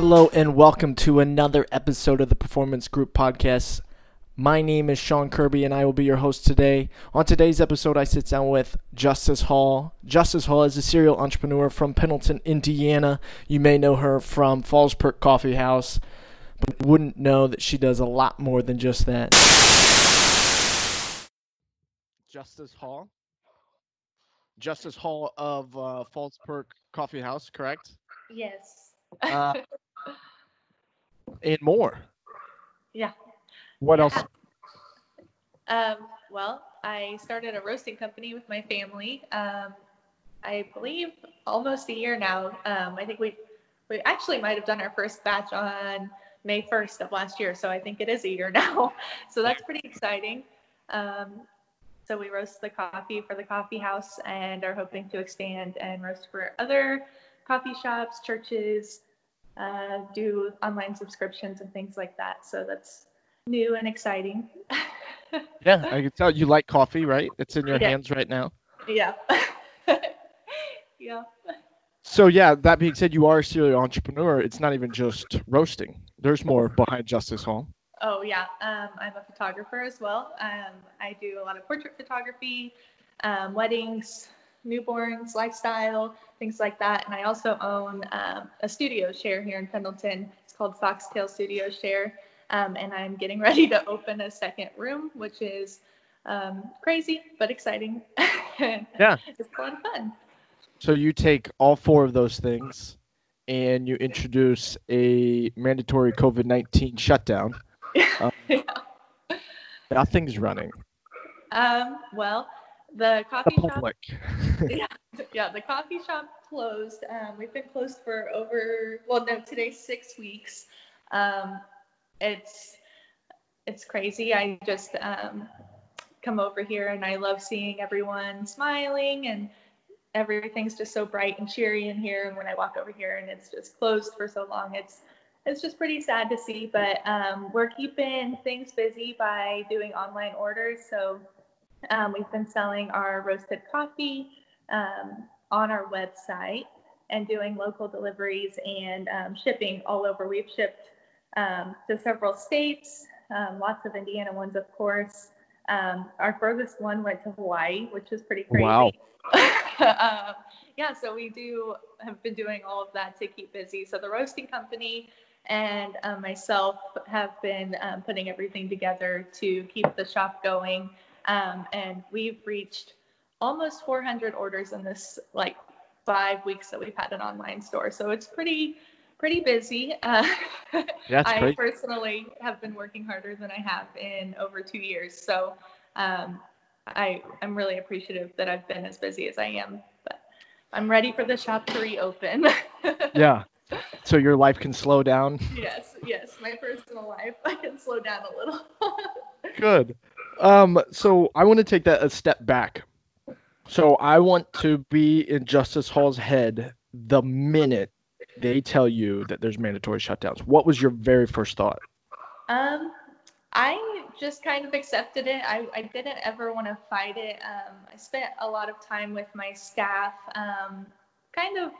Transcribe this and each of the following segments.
Hello and welcome to another episode of the Performance Group Podcast. My name is Sean Kirby and I will be your host today. On today's episode, I sit down with Justice Hall. Justice Hall is a serial entrepreneur from Pendleton, Indiana. You may know her from Falls Perk Coffee House, but wouldn't know that she does a lot more than just that. Justice Hall. Justice Hall of uh, Falls Perk Coffee House, correct? Yes. Uh, and more. Yeah. What else? Um, well, I started a roasting company with my family. Um, I believe almost a year now. Um, I think we we actually might have done our first batch on May 1st of last year, so I think it is a year now. So that's pretty exciting. Um, so we roast the coffee for the coffee house and are hoping to expand and roast for other coffee shops, churches, uh, do online subscriptions and things like that. So that's new and exciting. Yeah, I can tell you like coffee, right? It's in your Yeah. hands right now. yeah. yeah. So yeah, that being said, you are a serial entrepreneur. It's not even just roasting. There's more behind Justice Hall. Oh yeah. Um, I'm a photographer as well. Um, I do a lot of portrait photography, um, weddings, newborns, lifestyle, things like that. And I also own um, a studio share here in Pendleton. It's called Foxtail Studio Share. Um, and I'm getting ready to open a second room, which is um, crazy but exciting. Yeah. It's a lot of fun. So you take all four of those things and you introduce a mandatory COVID-19 shutdown. Um, Nothing's running. Um, well, the The coffee shop yeah, yeah, the coffee shop closed. Um, we've been closed for over well, no, today six weeks. Um, it's it's crazy. I just um, come over here and I love seeing everyone smiling and everything's just so bright and cheery in here. And when I walk over here and it's just closed for so long, it's it's just pretty sad to see. But um, we're keeping things busy by doing online orders. So um, we've been selling our roasted coffee um, on our website and doing local deliveries and um, shipping all over. We've shipped um, to several states, um, lots of Indiana ones, of course. Um, our furthest one went to Hawaii, which is pretty crazy. Wow. um, yeah, so we do have been doing all of that to keep busy. So the roasting company and uh, myself have been um, putting everything together to keep the shop going. Um, and we've reached almost 400 orders in this like five weeks that we've had an online store. So it's pretty pretty busy. Uh, I great. personally have been working harder than I have in over two years. So um, I I'm really appreciative that I've been as busy as I am. But I'm ready for the shop to reopen. Yeah. So your life can slow down. yes, yes. My personal life, I can slow down a little. Good. Um, so I want to take that a step back. So I want to be in Justice Hall's head the minute they tell you that there's mandatory shutdowns. What was your very first thought? Um, I just kind of accepted it. I, I didn't ever want to fight it. Um, I spent a lot of time with my staff, um, kind of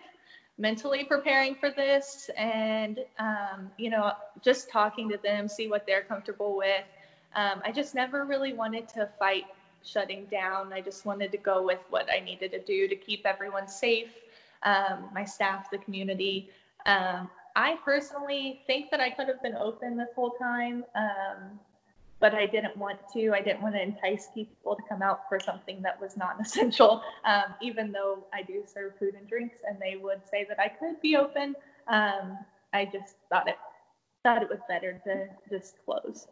mentally preparing for this and, um, you know, just talking to them, see what they're comfortable with. Um, I just never really wanted to fight shutting down. I just wanted to go with what I needed to do to keep everyone safe, um, my staff, the community. Um, I personally think that I could have been open this whole time, um, but I didn't want to. I didn't want to entice people to come out for something that was not essential, um, even though I do serve food and drinks, and they would say that I could be open. Um, I just thought it thought it was better to just close.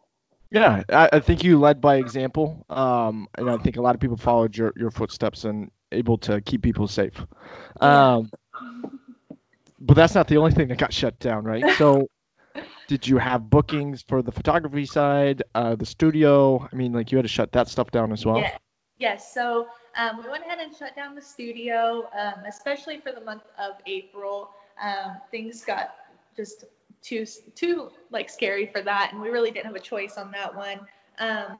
Yeah, I, I think you led by example, um, and I think a lot of people followed your, your footsteps and able to keep people safe. Um, but that's not the only thing that got shut down, right? So, did you have bookings for the photography side, uh, the studio? I mean, like you had to shut that stuff down as well. Yeah. Yes. So um, we went ahead and shut down the studio, um, especially for the month of April. Um, things got just too too like scary for that, and we really didn't have a choice on that one. Um,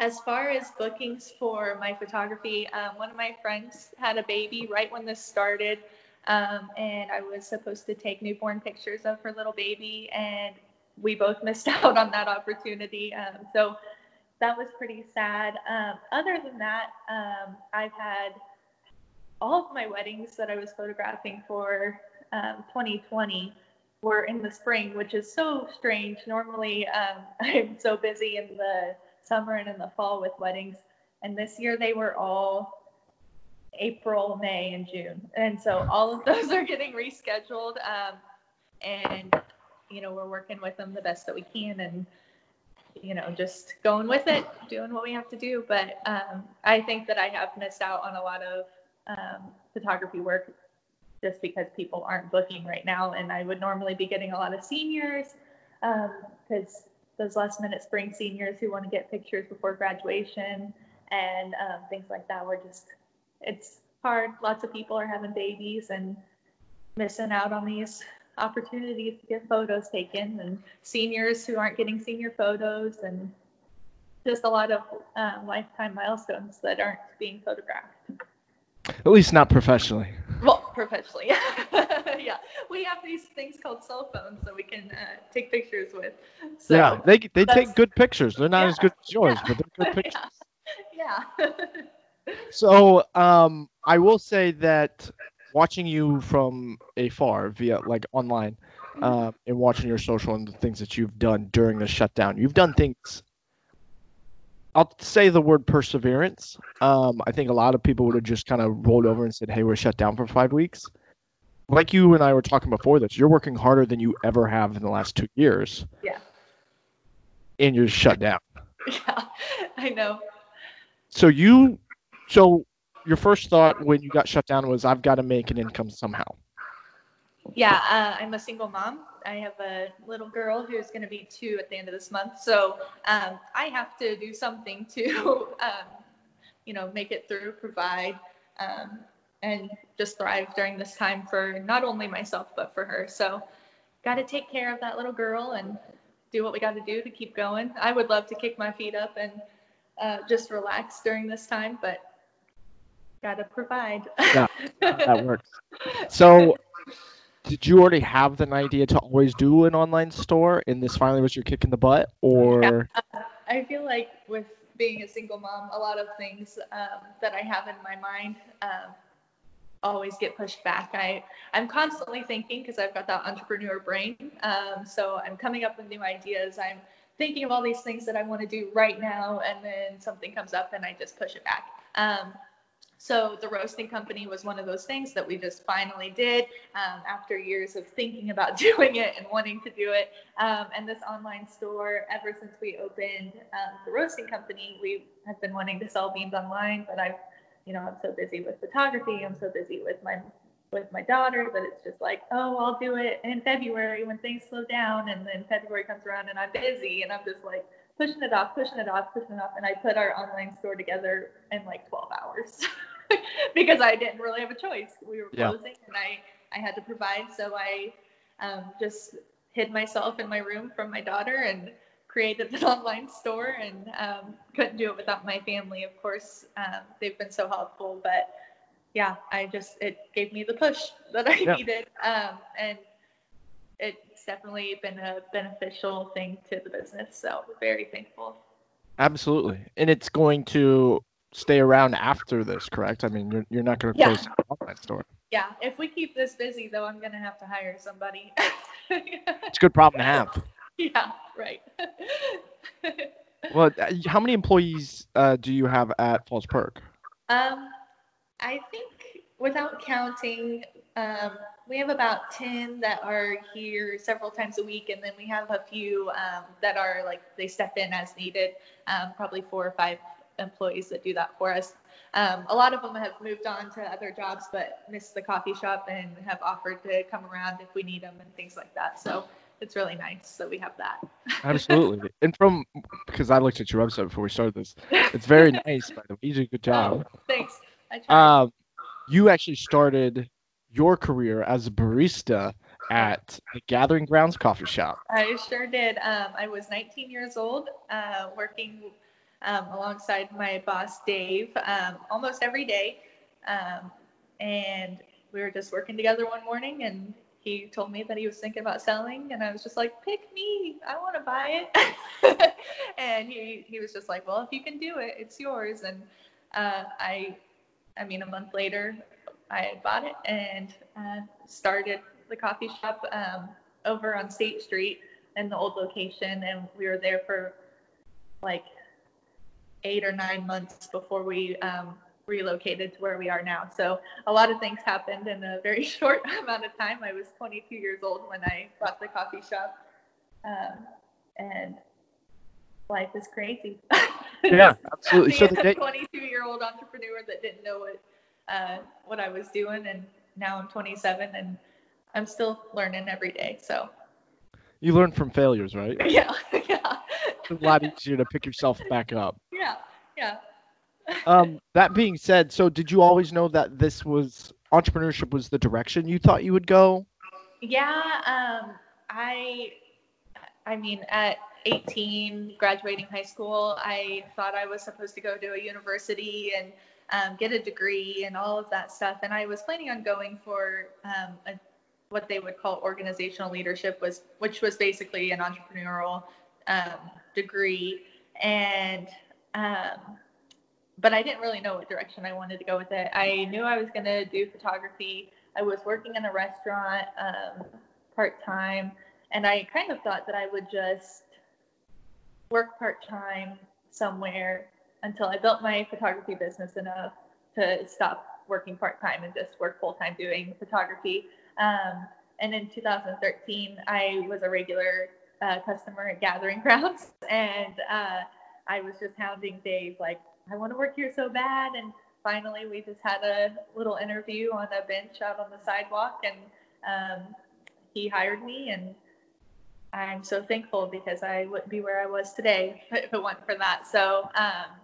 as far as bookings for my photography, um, one of my friends had a baby right when this started. Um, and I was supposed to take newborn pictures of her little baby, and we both missed out on that opportunity. Um, so that was pretty sad. Um, other than that, um, I've had all of my weddings that I was photographing for 2020 um, were in the spring, which is so strange. Normally, um, I'm so busy in the summer and in the fall with weddings, and this year they were all April, May, and June, and so all of those are getting rescheduled. Um, and you know, we're working with them the best that we can, and you know, just going with it, doing what we have to do. But um, I think that I have missed out on a lot of um, photography work just because people aren't booking right now. And I would normally be getting a lot of seniors because um, those last minute spring seniors who want to get pictures before graduation and um, things like that. We're just, it's hard. Lots of people are having babies and missing out on these opportunities to get photos taken and seniors who aren't getting senior photos and just a lot of um, lifetime milestones that aren't being photographed. At least not professionally. Well, professionally, yeah. We have these things called cell phones that we can uh, take pictures with. So yeah, they they take good pictures. They're not yeah, as good as yours, yeah. but they're good pictures. Yeah. yeah. so um, I will say that watching you from afar via like online uh, and watching your social and the things that you've done during the shutdown, you've done things. I'll say the word perseverance. Um, I think a lot of people would have just kind of rolled over and said, "Hey, we're shut down for five weeks." Like you and I were talking before this, you're working harder than you ever have in the last two years. Yeah. And you're shut down. Yeah, I know. So you, so your first thought when you got shut down was, I've got to make an income somehow. Yeah, uh, I'm a single mom. I have a little girl who's going to be two at the end of this month. So um, I have to do something to, um, you know, make it through, provide, um, and just thrive during this time for not only myself, but for her. So got to take care of that little girl and do what we got to do to keep going. I would love to kick my feet up and uh, just relax during this time, but gotta provide. yeah, that works. So, did you already have an idea to always do an online store, and this finally was your kick in the butt, or? Yeah. I feel like with being a single mom, a lot of things um, that I have in my mind um, always get pushed back. I I'm constantly thinking because I've got that entrepreneur brain. Um, so I'm coming up with new ideas. I'm thinking of all these things that I want to do right now, and then something comes up and I just push it back. So the roasting company was one of those things that we just finally did um, after years of thinking about doing it and wanting to do it. Um, and this online store, ever since we opened um, the roasting company, we have been wanting to sell beans online, but I've, you know, I'm so busy with photography. I'm so busy with my with my daughter that it's just like, oh, I'll do it in February when things slow down. And then February comes around and I'm busy and I'm just like pushing it off, pushing it off, pushing it off. And I put our online store together in like 12 hours. because I didn't really have a choice. We were closing yeah. and I, I had to provide. So I um, just hid myself in my room from my daughter and created an online store and um, couldn't do it without my family. Of course, um, they've been so helpful, but yeah, I just, it gave me the push that I yeah. needed. Um, and it's definitely been a beneficial thing to the business. So very thankful. Absolutely. And it's going to stay around after this, correct? I mean, you're, you're not going to yeah. close the online store. Yeah. If we keep this busy, though, I'm going to have to hire somebody. it's a good problem to have. Yeah, right. well, uh, how many employees uh, do you have at Falls Perk? Um, I think without counting, um, we have about 10 that are here several times a week, and then we have a few um, that are like they step in as needed, um, probably four or five employees that do that for us. Um, a lot of them have moved on to other jobs, but miss the coffee shop and have offered to come around if we need them and things like that. So it's really nice that we have that. Absolutely. And from because I looked at your website before we started this, it's very nice. By the way, you did a good job. Oh, thanks. Um, you actually started your career as a barista at the Gathering Grounds Coffee Shop. I sure did. Um, I was 19 years old, uh, working um, alongside my boss Dave um, almost every day. Um, and we were just working together one morning, and he told me that he was thinking about selling, and I was just like, pick me, I want to buy it. and he he was just like, well, if you can do it, it's yours. And uh, I, I mean, a month later, I bought it and uh, started the coffee shop um, over on State Street in the old location, and we were there for like eight or nine months before we um, relocated to where we are now. So a lot of things happened in a very short amount of time. I was 22 years old when I bought the coffee shop, um, and life is crazy. Yeah, absolutely. so the day- 22 year old entrepreneur that didn't know what uh, what I was doing, and now I'm 27 and I'm still learning every day. So you learn from failures, right? Yeah, yeah. A lot easier to pick yourself back up. Yeah, yeah. um, that being said, so did you always know that this was entrepreneurship was the direction you thought you would go? Yeah, um, I, I mean, at 18, graduating high school, I thought I was supposed to go to a university and um, get a degree and all of that stuff. And I was planning on going for um, a, what they would call organizational leadership, was which was basically an entrepreneurial um, degree. And um, but I didn't really know what direction I wanted to go with it. I knew I was going to do photography. I was working in a restaurant um, part time, and I kind of thought that I would just work part time somewhere until I built my photography business enough to stop working part time and just work full time doing photography. Um, and in 2013, I was a regular uh, customer Gathering Grounds. and uh, I was just hounding Dave like, I want to work here so bad. And finally, we just had a little interview on a bench out on the sidewalk, and um, he hired me. And I'm so thankful because I wouldn't be where I was today if it weren't for that. So, um,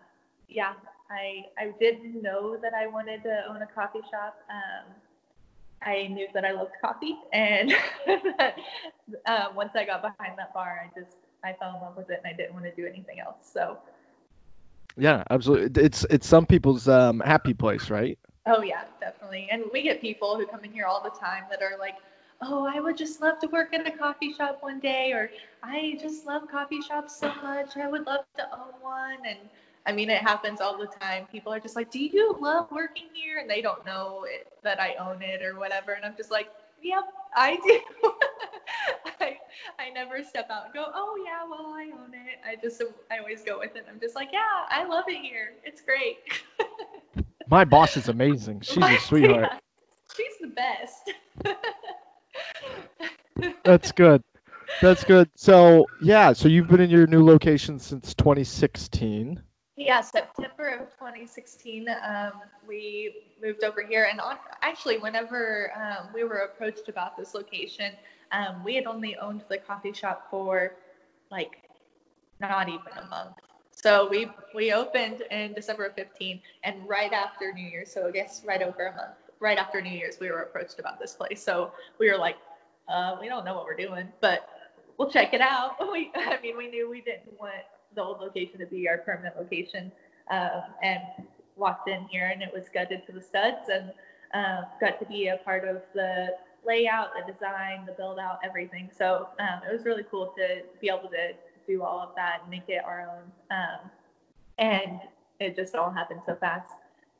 yeah, I I didn't know that I wanted to own a coffee shop. Um, I knew that I loved coffee, and um, once I got behind that bar, I just I fell in love with it, and I didn't want to do anything else. So yeah, absolutely. It's it's some people's um, happy place, right? Oh yeah, definitely. And we get people who come in here all the time that are like, "Oh, I would just love to work in a coffee shop one day," or "I just love coffee shops so much. I would love to own one." And I mean, it happens all the time. People are just like, "Do you love working here?" And they don't know it, that I own it or whatever. And I'm just like, "Yep, I do." I, I never step out and go, oh yeah, well I own it. I just I always go with it. I'm just like, yeah, I love it here. It's great. My boss is amazing. She's a sweetheart. Yeah, she's the best. That's good. That's good. So yeah, so you've been in your new location since 2016. Yeah, September of 2016, um, we moved over here. And on, actually, whenever um, we were approached about this location, um, we had only owned the coffee shop for like not even a month. So we we opened in December of 15, and right after New Year's, so I guess right over a month, right after New Year's, we were approached about this place. So we were like, uh, we don't know what we're doing, but we'll check it out. We, I mean, we knew we didn't want the old location to be our permanent location, um, and walked in here, and it was gutted to the studs, and uh, got to be a part of the layout, the design, the build out, everything. So um, it was really cool to be able to do all of that and make it our own. Um, and it just all happened so fast.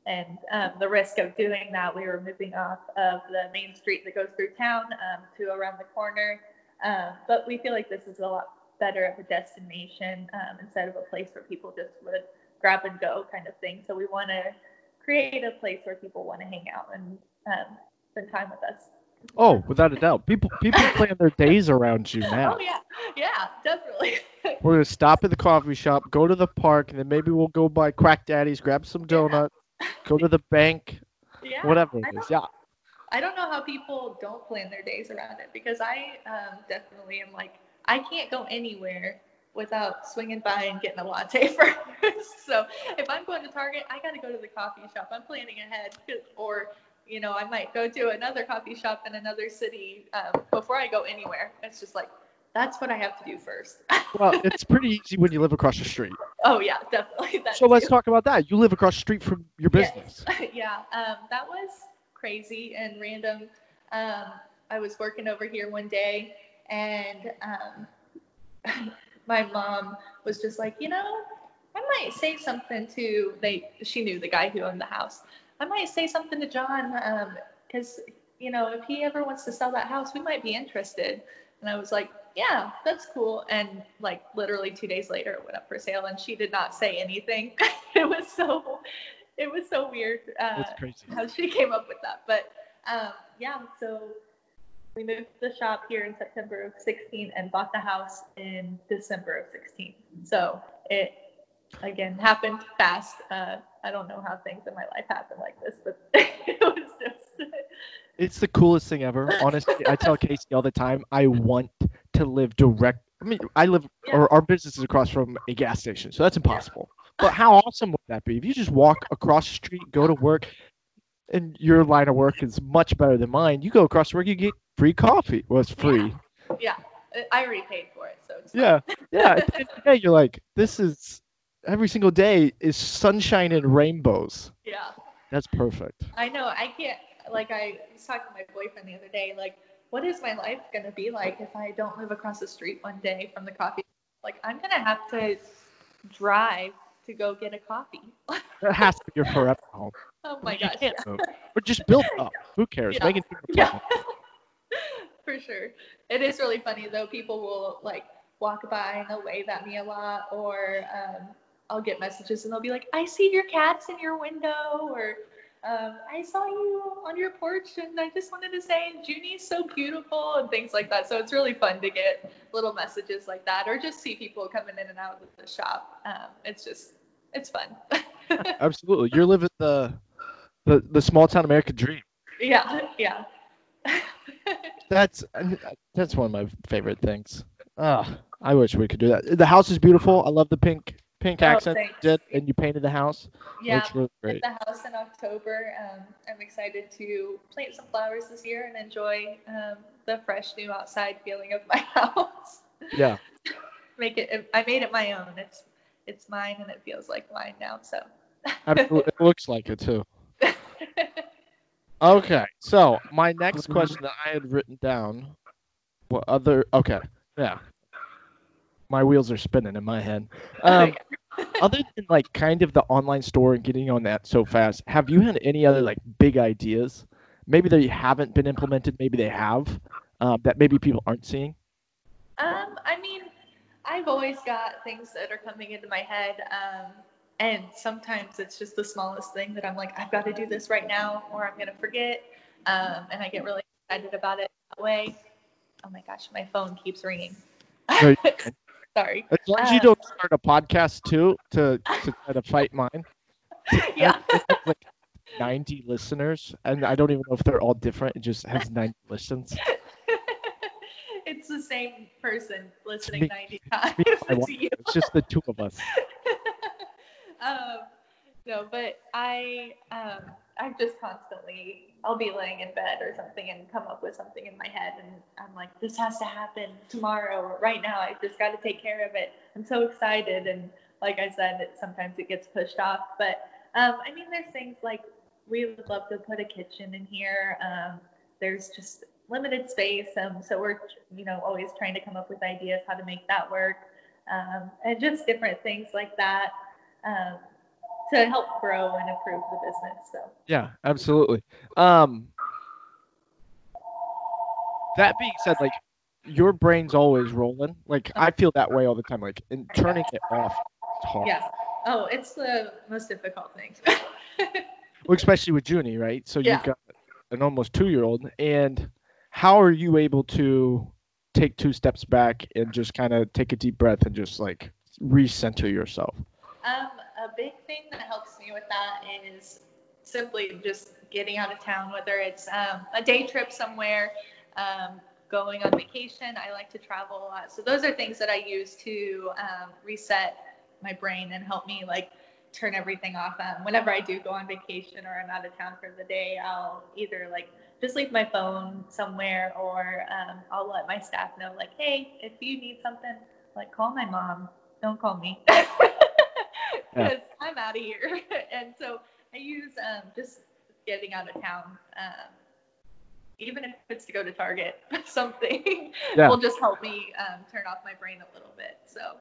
And um, the risk of doing that, we were moving off of the main street that goes through town um, to around the corner. Um, but we feel like this is a lot better of a destination um, instead of a place where people just would grab and go kind of thing. So we want to create a place where people want to hang out and spend time with us. Oh, without a doubt. People people plan their days around you now. Oh yeah, yeah, definitely. We're gonna stop at the coffee shop, go to the park, and then maybe we'll go by Crack Daddy's, grab some donut, yeah. go to the bank, yeah, whatever it is. Yeah. I don't know how people don't plan their days around it because I um, definitely am like I can't go anywhere without swinging by and getting a latte first. so if I'm going to Target, I got to go to the coffee shop. I'm planning ahead, or you know, I might go to another coffee shop in another city um, before I go anywhere. It's just like that's what I have to do first. well, it's pretty easy when you live across the street. Oh yeah, definitely. so let's talk about that. You live across the street from your business. Yes. yeah, um, that was crazy and random. Um, I was working over here one day, and um, my mom was just like, you know, I might say something to they. She knew the guy who owned the house. I might say something to John because um, you know if he ever wants to sell that house, we might be interested. And I was like, yeah, that's cool. And like literally two days later, it went up for sale, and she did not say anything. it was so, it was so weird. Uh. How she came up with that, but um, yeah. So we moved to the shop here in September of 16 and bought the house in December of 16. So it again happened fast. Uh, I don't know how things in my life happen like this, but it was just. It's the coolest thing ever. Honestly, I tell Casey all the time. I want to live direct. I mean, I live, yeah. or our business is across from a gas station, so that's impossible. Yeah. But how awesome would that be if you just walk across the street, go to work, and your line of work is much better than mine. You go across the work, you get free coffee. Well, it's free. Yeah, yeah. I already paid for it, so it's yeah, yeah. yeah, you're like, this is every single day is sunshine and rainbows. Yeah. That's perfect. I know. I can't. Like I was talking to my boyfriend the other day. Like, what is my life gonna be like if I don't live across the street one day from the coffee? Like, I'm gonna have to drive to go get a coffee. that has to be your forever home. Oh my gosh. Yeah. Or just build up. Who cares? Yeah. Make it yeah. For sure. It is really funny though. People will like walk by and they'll wave at me a lot, or um, I'll get messages and they'll be like, "I see your cats in your window," or um, "I saw you on your porch and I just wanted to say Junie's so beautiful," and things like that. So it's really fun to get little messages like that, or just see people coming in and out of the shop. Um, it's just it's fun. Absolutely, you're living the the the small town American dream. Yeah, yeah. that's that's one of my favorite things. Ah, I wish we could do that. The house is beautiful. I love the pink pink oh, accent you did, and you painted the house. Yeah, really great. the house in October. Um, I'm excited to plant some flowers this year and enjoy um, the fresh new outside feeling of my house. Yeah. Make it. I made it my own. It's it's mine and it feels like mine now. So. It looks like it too. Okay, so my next question that I had written down. What other? Okay, yeah. My wheels are spinning in my head. Um, other than like kind of the online store and getting on that so fast, have you had any other like big ideas? Maybe they haven't been implemented, maybe they have, um, that maybe people aren't seeing. Um, I mean, I've always got things that are coming into my head. Um, and sometimes it's just the smallest thing that I'm like, I've got to do this right now, or I'm going to forget. Um, and I get really excited about it that way. Oh my gosh, my phone keeps ringing. Sorry. As long as you don't start a podcast too to, to try to fight mine. Yeah. like 90 listeners, and I don't even know if they're all different. It just has 90 listens. it's the same person listening me, 90 times. Me, it's just the two of us. Um, no, but I um, I'm just constantly I'll be laying in bed or something and come up with something in my head and I'm like this has to happen tomorrow or right now I just got to take care of it. I'm so excited and like I said, it, sometimes it gets pushed off. But um, I mean, there's things like we would love to put a kitchen in here. Um, there's just limited space, um, so we're you know always trying to come up with ideas how to make that work, um, and just different things like that. To help grow and improve the business. So yeah, absolutely. Um, that being said, like your brain's always rolling. Like I feel that way all the time. Like and turning it off is hard. Yeah. Oh, it's the most difficult thing. well, especially with Junie, right? So yeah. you've got an almost two-year-old, and how are you able to take two steps back and just kind of take a deep breath and just like recenter yourself? Um, a big thing that helps me with that is simply just getting out of town, whether it's um, a day trip somewhere, um, going on vacation. I like to travel a lot. So those are things that I use to um, reset my brain and help me like turn everything off. Um, whenever I do go on vacation or I'm out of town for the day, I'll either like just leave my phone somewhere or um, I'll let my staff know like, hey, if you need something, like call my mom. Don't call me. because. I'm out of here. and so I use um, just getting out of town. Um, even if it's to go to Target, something Yeah. will just help me um, turn off my brain a little bit. So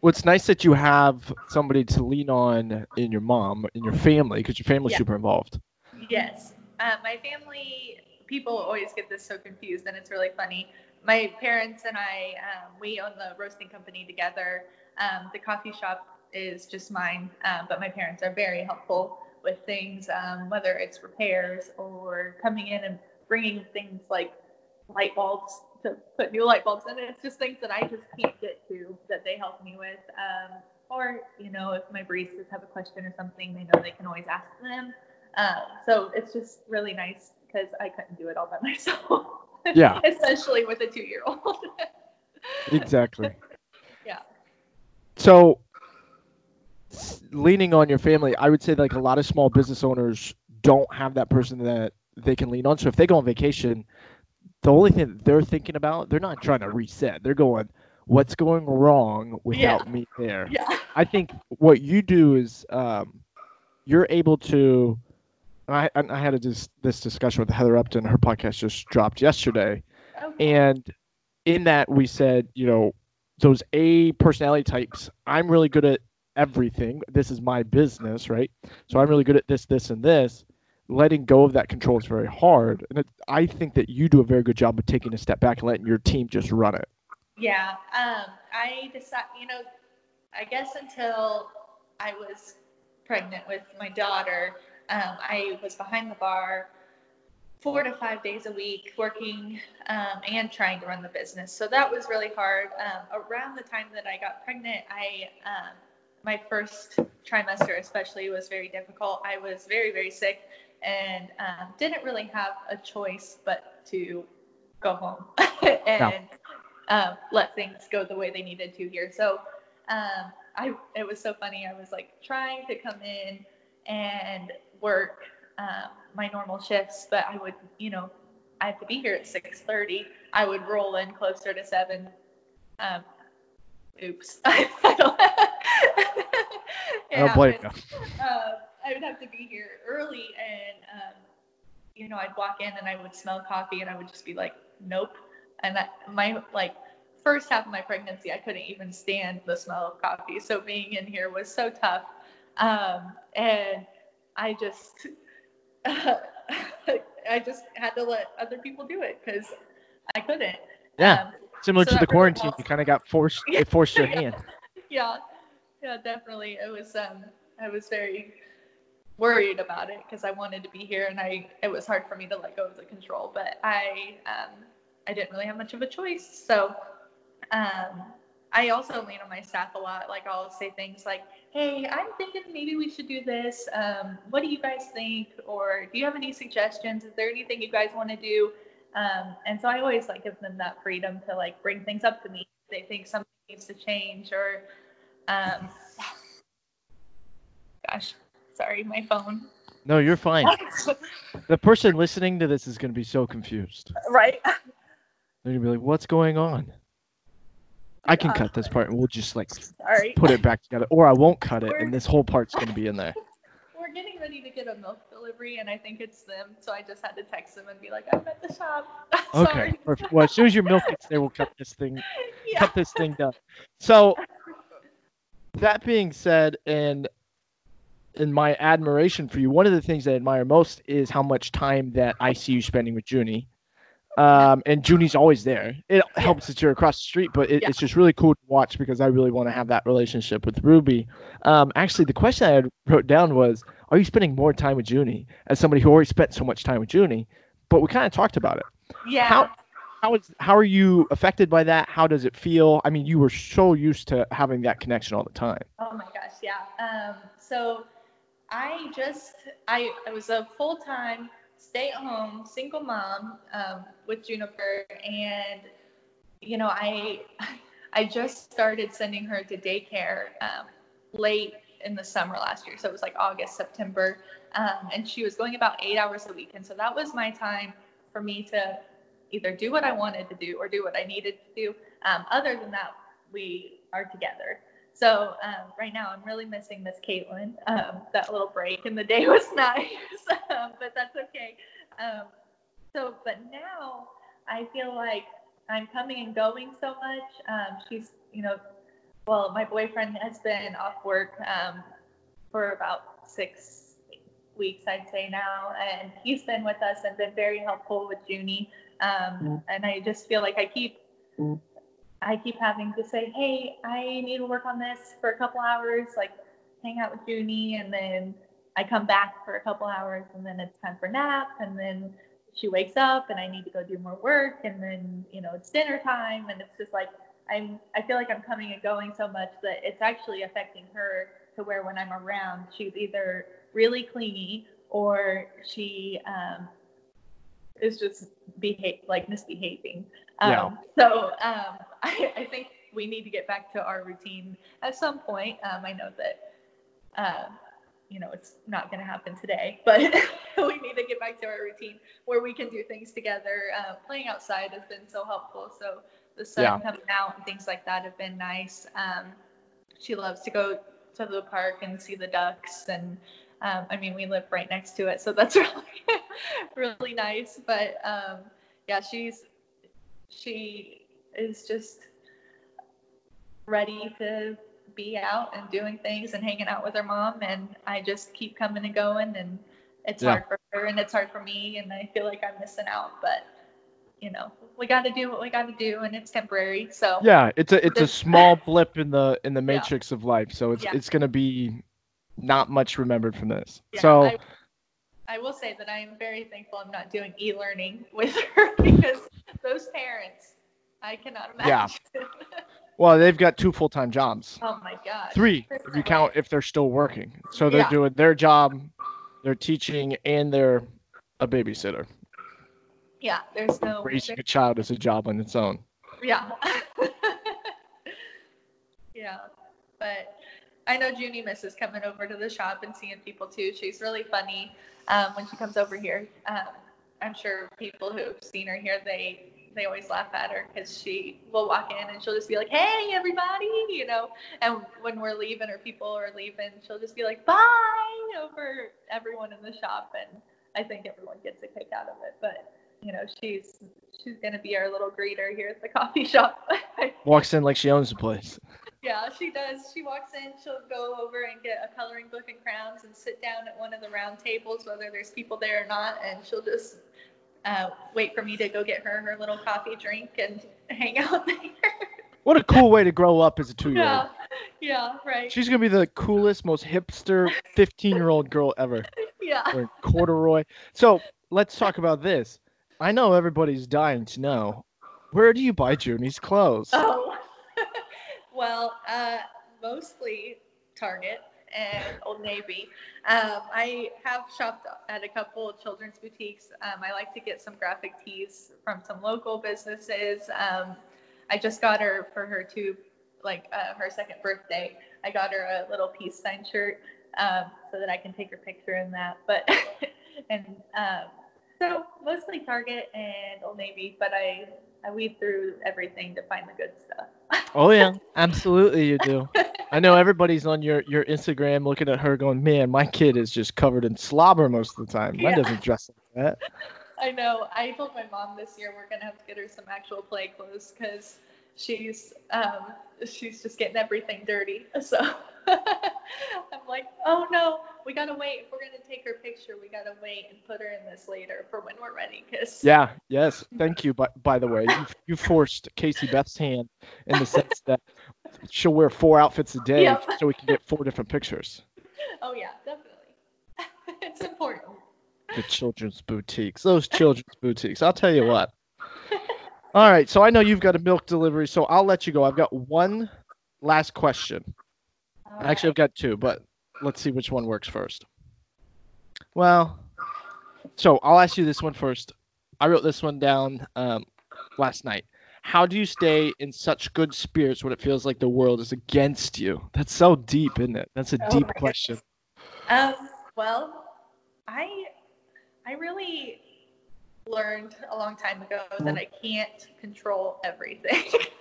Well, it's nice that you have somebody to lean on in your mom, in your family, because your family's Yeah. super involved. Yes. Uh, my family, people always get this so confused, and it's really funny. My parents and I, um, we own the roasting company together. Um, the coffee shop is just mine, um, but my parents are very helpful with things, um, whether it's repairs or coming in and bringing things like light bulbs to put new light bulbs in. It's just things that I just can't get to that they help me with. Um, or, you know, if my baristas have a question or something, they know they can always ask them. Um, so it's just really nice because I couldn't do it all by myself. Yeah. Especially with a two year old. Exactly. Yeah. So, leaning on your family, I would say like a lot of small business owners don't have that person that they can lean on. So if they go on vacation, the only thing that they're thinking about, they're not trying to reset. They're going, what's going wrong without me there? yeah. I think what you do is um, you're able to. I, I had a dis- this discussion with Heather Upton. Her podcast just dropped yesterday, Okay. and in that we said, you know, those A personality types. I'm really good at everything. This is my business, right? So I'm really good at this, this, and this. Letting go of that control is very hard, and it, I think that you do a very good job of taking a step back and letting your team just run it. Yeah. Um, I decided, you know, I guess until I was pregnant with my daughter, um, I was behind the bar four to five days a week working um, and trying to run the business. So that was really hard. Um, around the time that I got pregnant, I um, my first trimester especially was very difficult. I was very very sick and um, didn't really have a choice but to go home and um, let things go the way they needed to here. So um, I it was so funny. I was like trying to come in and work um, my normal shifts, but I would, you know, I have to be here at 6:30. I would roll in closer to seven. Um, oops. I don't blame you. Uh, I would have to be here early, and um, you know, I'd walk in and I would smell coffee, and I would just be like, nope. And that, my like first half of my pregnancy, I couldn't even stand the smell of coffee. So being in here was so tough. Um, and I just, I just had to let other people do it because I couldn't. Yeah. Um, Similar So to the quarantine, you kind of got forced. It forced your hand. yeah, yeah, definitely. It was, um, I was very worried about it because I wanted to be here and I, it was hard for me to let go of the control, but I, um, I didn't really have much of a choice. So, um, I also lean on my staff a lot. Like I'll say things like, "Hey, I'm thinking maybe we should do this. Um, what do you guys think? Or do you have any suggestions? Is there anything you guys want to do?" Um, and so I always like give them that freedom to like bring things up to me. If they think something needs to change or, um, gosh, sorry, my phone. No, you're fine. The person listening to this is going to be so confused. right. They're going to be like, what's going on? I can Uh, cut this part and we'll just like Sorry. put it back together. Or I won't cut it We're- and this whole part's going to be in there. We're getting ready to get a milk delivery, and I think it's them. So I just had to text them and be like, "I'm at the shop." Okay. Well, as soon as your milk gets there, we'll cut this thing Yeah. cut this thing down. So that being said, and in my admiration for you, one of the things I admire most is how much time that I see you spending with Junie. Um, and Junie's always there. It helps that you're across the street, but it, Yeah. it's just really cool to watch because I really want to have that relationship with Ruby. Um, actually, the question I had wrote down was, are you spending more time with Junie as somebody who already spent so much time with Junie? But we kind of talked about it Yeah. how how is how are you affected by that? How does it feel? I mean, you were so used to having that connection all the time. Oh my gosh, yeah. Um, so I just I I was a full time stay at home single mom um, with Juniper, and you know I I just started sending her to daycare um, late in the summer last year, so it was like August September, um, and she was going about eight hours a week, and so that was my time for me to either do what I wanted to do or do what I needed to do. Um, other than that, we are together. So um, right now, I'm really missing Miss Caitlin. Um, that little break in the day was nice, um, but that's okay. Um, so, but now I feel like I'm coming and going so much. Um, she's, you know, well, my boyfriend has been off work for about six weeks, I'd say now, and he's been with us and been very helpful with Junie. Um, mm. And I just feel like I keep, mm. I keep having to say, hey, I need to work on this for a couple hours, like hang out with Junie, and then I come back for a couple hours, and then it's time for nap, and then she wakes up, and I need to go do more work, and then you know it's dinner time, and it's just like I'm, I feel like I'm coming and going so much that it's actually affecting her to where when I'm around, she's either really clingy or she um, is just behave like misbehaving. Um, yeah. So um, I, I, think we need to get back to our routine at some point. Um, I know that uh, you know it's not going to happen today, but we need to get back to our routine where we can do things together. Uh, playing outside has been so helpful. So the sun yeah. coming out and things like that have been nice. Um, she loves to go to the park and see the ducks and um, I mean we live right next to it so that's really really nice but um, yeah she's she is just ready to be out and doing things and hanging out with her mom and I just keep coming and going and it's yeah. hard for her and it's hard for me and I feel like I'm missing out but you know we got to do what we got to do and it's temporary so yeah it's a it's a small blip in the in the matrix yeah. of life so it's yeah. it's going to be not much remembered from this. Yeah, so I, I will say that i am very thankful i'm not doing e-learning with her because those parents i cannot imagine. Yeah. Well they've got two full-time jobs. Oh my god three if you count if they're still working. So they're doing their job they're teaching and they're a babysitter. Yeah, there's no raising a child is a job on its own. Yeah. yeah, but I know Junie misses coming over to the shop and seeing people too. She's really funny um, when she comes over here. Um, I'm sure people who've seen her here, they they always laugh at her because she will walk in and she'll just be like, "Hey, everybody," you know. And when we're leaving or people are leaving, she'll just be like, "Bye" over everyone in the shop, and I think everyone gets a kick out of it. But you know, she's she's gonna be our little greeter here at the coffee shop. Walks in like she owns the place. Yeah, she does. She walks in, she'll go over and get a coloring book and crayons and sit down at one of the round tables, whether there's people there or not, and she'll just uh, wait for me to go get her her little coffee drink and hang out there. What a cool way to grow up as a two-year-old. Yeah, yeah, right. She's gonna be the coolest, most hipster 15-year-old girl ever. Yeah. Wearing corduroy. So let's talk about this. I know everybody's dying to know. Where do you buy Junie's clothes? Oh, well, uh, mostly Target and Old Navy. Um, I have shopped at a couple of children's boutiques. Um, I like to get some graphic tees from some local businesses. Um, I just got her for her two, like uh, her second birthday. I got her a little peace sign shirt um, so that I can take her picture in that. But and um, so mostly Target and Old Navy, but I I weed through everything to find the good stuff. oh yeah, absolutely you do. I know everybody's on your your Instagram looking at her going, man, my kid is just covered in slobber most of the time. Mine yeah. doesn't dress like that. I know. I told my mom this year we're gonna have to get her some actual play clothes because she's um she's just getting everything dirty. So I'm like, oh no, we gotta wait. If we're gonna take her picture, we gotta wait and put her in this later for when we're ready. Cause yeah, yes, thank you. But by the way, you, you forced Casey Beth's hand in the sense that she'll wear four outfits a day yep. so we can get four different pictures. Oh yeah, definitely. it's important. The children's boutiques, those children's boutiques. I'll tell you what. All right, so I know you've got a milk delivery, so I'll let you go. I've got one last question. Actually, I've got two, but let's see which one works first. Well, so I'll ask you this one first. I wrote this one down um, last night. How do you stay in such good spirits when it feels like the world is against you? That's so deep, isn't it? That's a oh deep question. Um, well, I I really learned a long time ago that I can't control everything.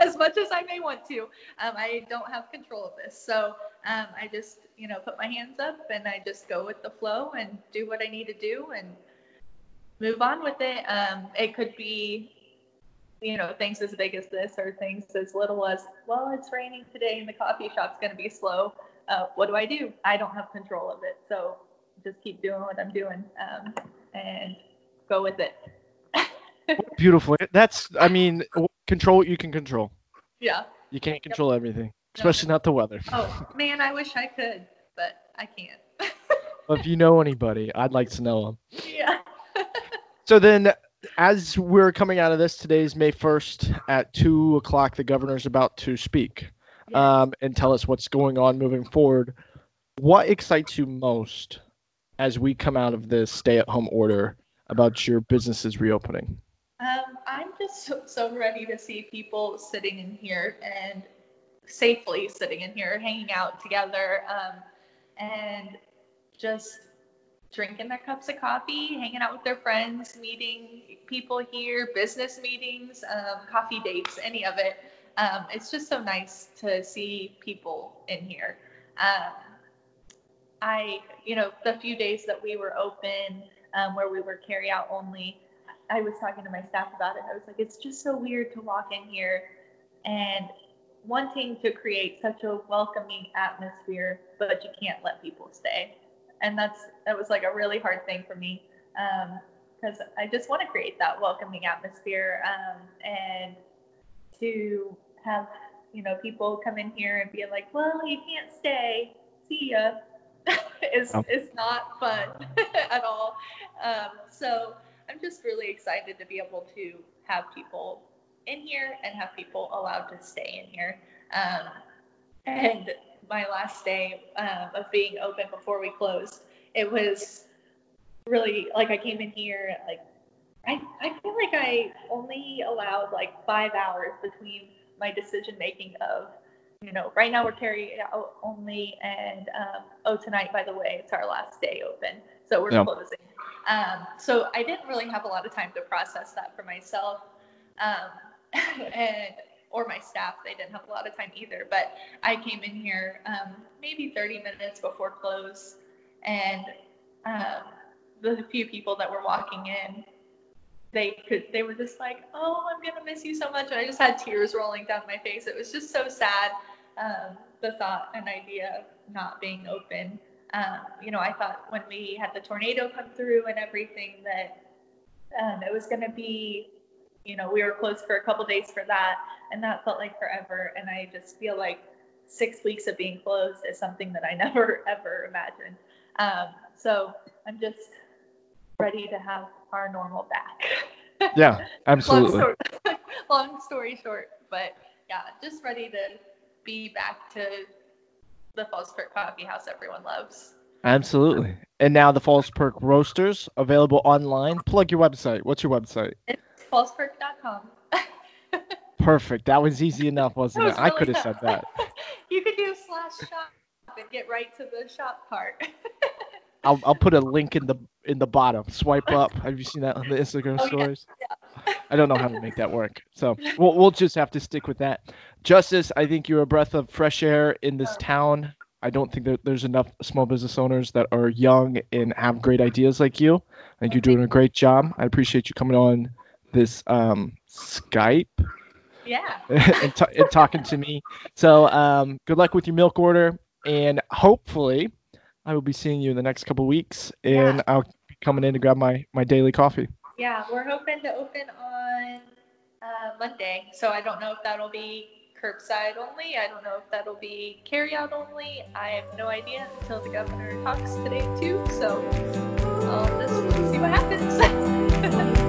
as much as I may want to. Um, I don't have control of this. So um, I just, you know, put my hands up and I just go with the flow and do what I need to do and move on with it. Um, it could be, you know, things as big as this or things as little as, well, it's raining today and the coffee shop's going to be slow. Uh, what do I do? I don't have control of it. So just keep doing what I'm doing um, and go with it. Beautiful. That's, I mean, control what you can control. Yeah. You can't control yep. everything, especially no. not the weather. Oh man, I wish I could, but I can't. well, if you know anybody, I'd like to know them. Yeah. so then, as we're coming out of this, today's May 1st at two o'clock. The governor's about to speak yeah. um, and tell us what's going on moving forward. What excites you most as we come out of this stay-at-home order about your businesses reopening? Um, I'm just so, so, ready to see people sitting in here and safely sitting in here, hanging out together, um, and just drinking their cups of coffee, hanging out with their friends, meeting people here, business meetings, um, coffee dates, any of it. Um, it's just so nice to see people in here. Um, I, you know, the few days that we were open, um, where we were carry out only, I was talking to my staff about it. I was like, it's just so weird to walk in here and wanting to create such a welcoming atmosphere, but you can't let people stay. And that's that was like a really hard thing for me because um, I just want to create that welcoming atmosphere um, and to have you know people come in here and be like, well, you can't stay. See ya. is oh. is not fun at all. Um, so I'm just really excited to be able to have people in here and have people allowed to stay in here. Um, and my last day um, of being open before we closed, it was really like I came in here like I, I feel like I only allowed like five hours between my decision making of you know, right now we're carry out only, and um, oh, tonight, by the way, it's our last day open, so we're yeah. closing. Um, so I didn't really have a lot of time to process that for myself, um, and or my staff. They didn't have a lot of time either. But I came in here um, maybe 30 minutes before close, and um, the few people that were walking in they could they were just like oh i'm gonna miss you so much and i just had tears rolling down my face it was just so sad um, the thought and idea of not being open. Um, you know, I thought when we had the tornado come through and everything that um, it was to be, you know, we were closed for a couple days for that, and that felt like forever. And I just feel like six weeks of being closed is something that I never ever imagined. Um, so I'm just ready to have our normal back. yeah, absolutely. long, story, long story short, but yeah, just ready to be back to the Falls Perk Coffee House everyone loves. Absolutely. And now the Falls Perk Roasters available online. Plug your website. What's your website? It's. Perfect. That was easy enough, wasn't was it? Really I could have said that. you could do slash shop and get right to the shop part. I'll I'll put a link in the in the bottom. Swipe up. Have you seen that on the Instagram oh, stories? Yeah. yeah. I don't know how to make that work. So we'll we'll just have to stick with that. Justice, I think you're a breath of fresh air in this town. I don't think that there's enough small business owners that are young and have great ideas like you. I think you're doing a great job. I appreciate you coming on this um, Skype. Yeah. and, t- and, talking to me. So um, good luck with your milk order, and hopefully I will be seeing you in the next couple weeks, and yeah. I'll be coming in to grab my my daily coffee. Yeah, we're hoping to open on uh, Monday, so I don't know if that'll be curbside only. I don't know if that'll be carry out only. I have no idea until the governor talks today too. So I'll just see what happens.